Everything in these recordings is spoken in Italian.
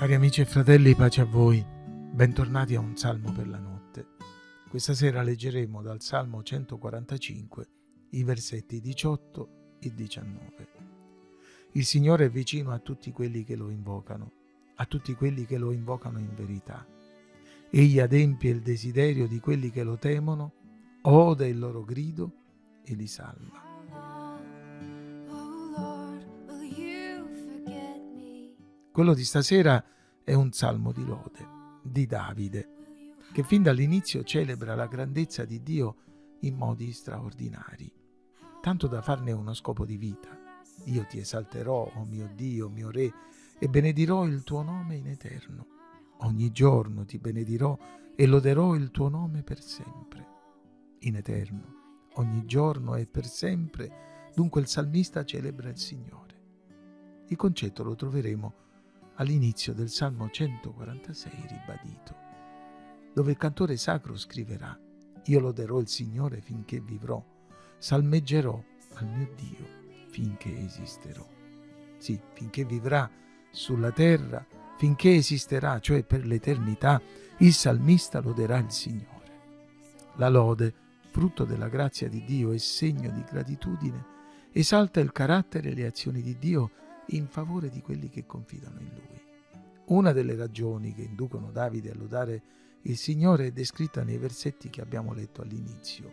Cari amici e fratelli, pace a voi. Bentornati a un salmo per la notte. Questa sera leggeremo dal Salmo 145 i versetti 18 e 19. Il Signore è vicino a tutti quelli che lo invocano, a tutti quelli che lo invocano in verità. Egli adempie il desiderio di quelli che lo temono, ode il loro grido e li salva. Quello di stasera è un salmo di lode, di Davide, che fin dall'inizio celebra la grandezza di Dio in modi straordinari, tanto da farne uno scopo di vita. Io ti esalterò, oh mio Dio, mio Re, e benedirò il tuo nome in eterno. Ogni giorno ti benedirò e loderò il tuo nome per sempre. In eterno, ogni giorno e per sempre, dunque il salmista celebra il Signore. Il concetto lo troveremo all'inizio del Salmo 146 ribadito, dove il cantore sacro scriverà Io loderò il Signore finché vivrò, salmeggerò al mio Dio finché esisterò. Sì, finché vivrà sulla terra, finché esisterà, cioè per l'eternità, il salmista loderà il Signore. La lode, frutto della grazia di Dio e segno di gratitudine, esalta il carattere e le azioni di Dio in favore di quelli che confidano in Lui. Una delle ragioni che inducono Davide a lodare il Signore è descritta nei versetti che abbiamo letto all'inizio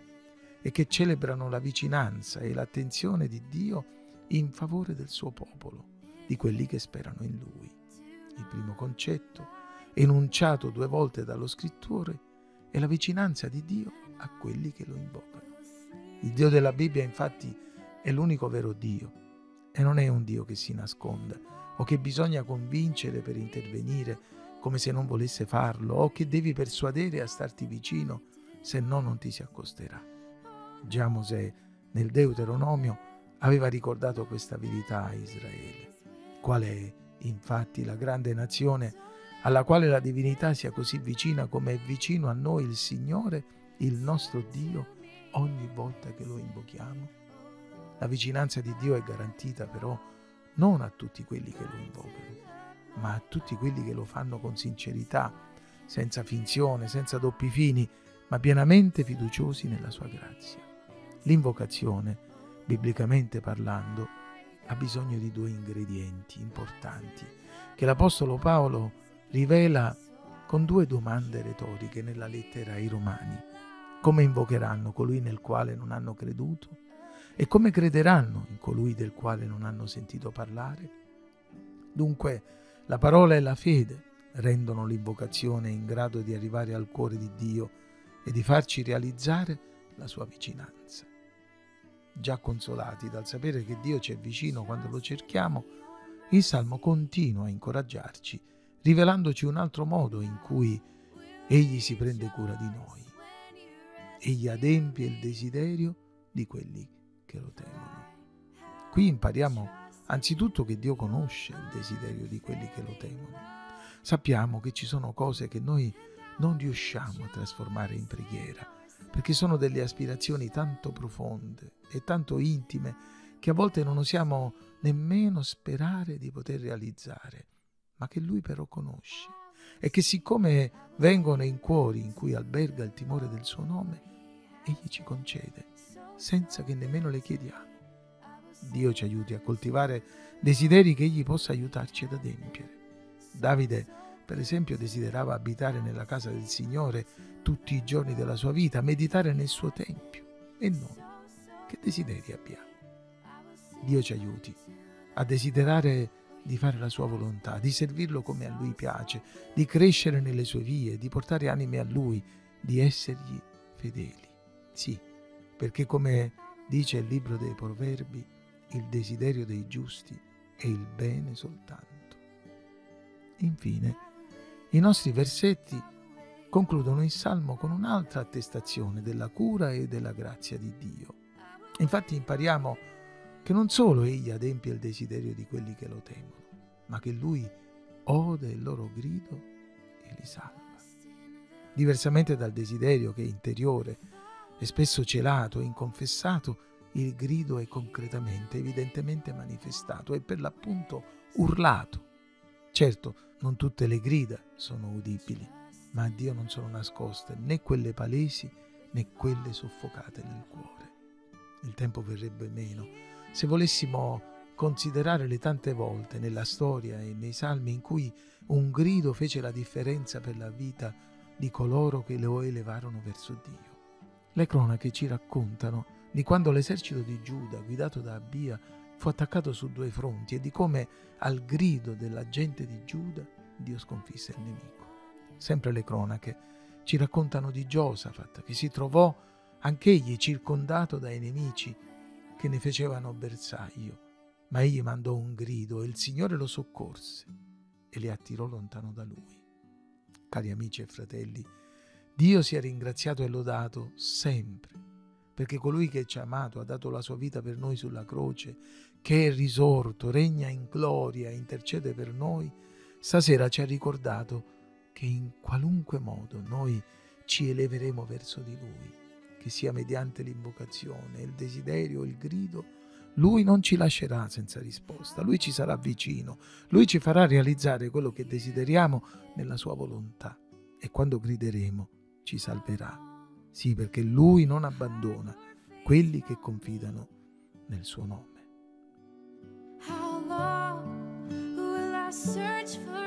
e che celebrano la vicinanza e l'attenzione di Dio in favore del suo popolo, di quelli che sperano in Lui. Il primo concetto, enunciato due volte dallo scrittore, è la vicinanza di Dio a quelli che lo invocano. Il Dio della Bibbia infatti è l'unico vero Dio e non è un Dio che si nasconda o che bisogna convincere per intervenire come se non volesse farlo o che devi persuadere a starti vicino se no non ti si accosterà. Già Mosè nel Deuteronomio aveva ricordato questa verità a Israele. Qual è infatti la grande nazione alla quale la divinità sia così vicina come è vicino a noi il Signore, il nostro Dio, ogni volta che lo invochiamo? La vicinanza di Dio è garantita però non a tutti quelli che lo invocano, ma a tutti quelli che lo fanno con sincerità, senza finzione, senza doppi fini, ma pienamente fiduciosi nella sua grazia. L'invocazione, biblicamente parlando, ha bisogno di due ingredienti importanti che l'Apostolo Paolo rivela con due domande retoriche nella lettera ai Romani. Come invocheranno colui nel quale non hanno creduto? E come crederanno in colui del quale non hanno sentito parlare? Dunque, la parola e la fede rendono l'invocazione in grado di arrivare al cuore di Dio e di farci realizzare la sua vicinanza. Già consolati dal sapere che Dio ci è vicino quando lo cerchiamo, il Salmo continua a incoraggiarci, rivelandoci un altro modo in cui Egli si prende cura di noi. Egli adempie il desiderio di quelli che lo temono. Qui impariamo anzitutto che Dio conosce il desiderio di quelli che lo temono. Sappiamo che ci sono cose che noi non riusciamo a trasformare in preghiera, perché sono delle aspirazioni tanto profonde e tanto intime che a volte non osiamo nemmeno sperare di poter realizzare, ma che Lui però conosce e che siccome vengono in cuori in cui alberga il timore del suo nome, Egli ci concede senza che nemmeno le chiediamo. Dio ci aiuti a coltivare desideri che Egli possa aiutarci ad adempiere. Davide, per esempio, desiderava abitare nella casa del Signore tutti i giorni della sua vita, meditare nel suo Tempio. E noi, che desideri abbiamo? Dio ci aiuti a desiderare di fare la sua volontà, di servirlo come a Lui piace, di crescere nelle sue vie, di portare anime a Lui, di essergli fedeli. Sì, perché come dice il libro dei proverbi, il desiderio dei giusti è il bene soltanto. Infine, i nostri versetti concludono il Salmo con un'altra attestazione della cura e della grazia di Dio. Infatti impariamo che non solo Egli adempie il desiderio di quelli che lo temono, ma che Lui ode il loro grido e li salva. Diversamente dal desiderio che è interiore, e spesso celato e inconfessato, il grido è concretamente, evidentemente manifestato, è per l'appunto urlato. Certo, non tutte le grida sono udibili, ma a Dio non sono nascoste né quelle palesi né quelle soffocate nel cuore. Il tempo verrebbe meno se volessimo considerare le tante volte nella storia e nei salmi in cui un grido fece la differenza per la vita di coloro che lo elevarono verso Dio. Le cronache ci raccontano di quando l'esercito di Giuda, guidato da Abia, fu attaccato su due fronti e di come al grido della gente di Giuda Dio sconfisse il nemico. Sempre le cronache ci raccontano di Giosafat che si trovò anch'egli circondato dai nemici che ne facevano bersaglio, ma egli mandò un grido e il Signore lo soccorse e li attirò lontano da lui. Cari amici e fratelli, Dio sia ringraziato e lodato sempre perché colui che ci ha amato ha dato la sua vita per noi sulla croce, che è risorto, regna in gloria, intercede per noi, stasera ci ha ricordato che in qualunque modo noi ci eleveremo verso di Lui, che sia mediante l'invocazione, il desiderio, il grido, Lui non ci lascerà senza risposta, Lui ci sarà vicino, Lui ci farà realizzare quello che desideriamo nella Sua volontà. E quando grideremo ci salverà. Sì, perché Lui non abbandona quelli che confidano nel suo nome. How long will I search for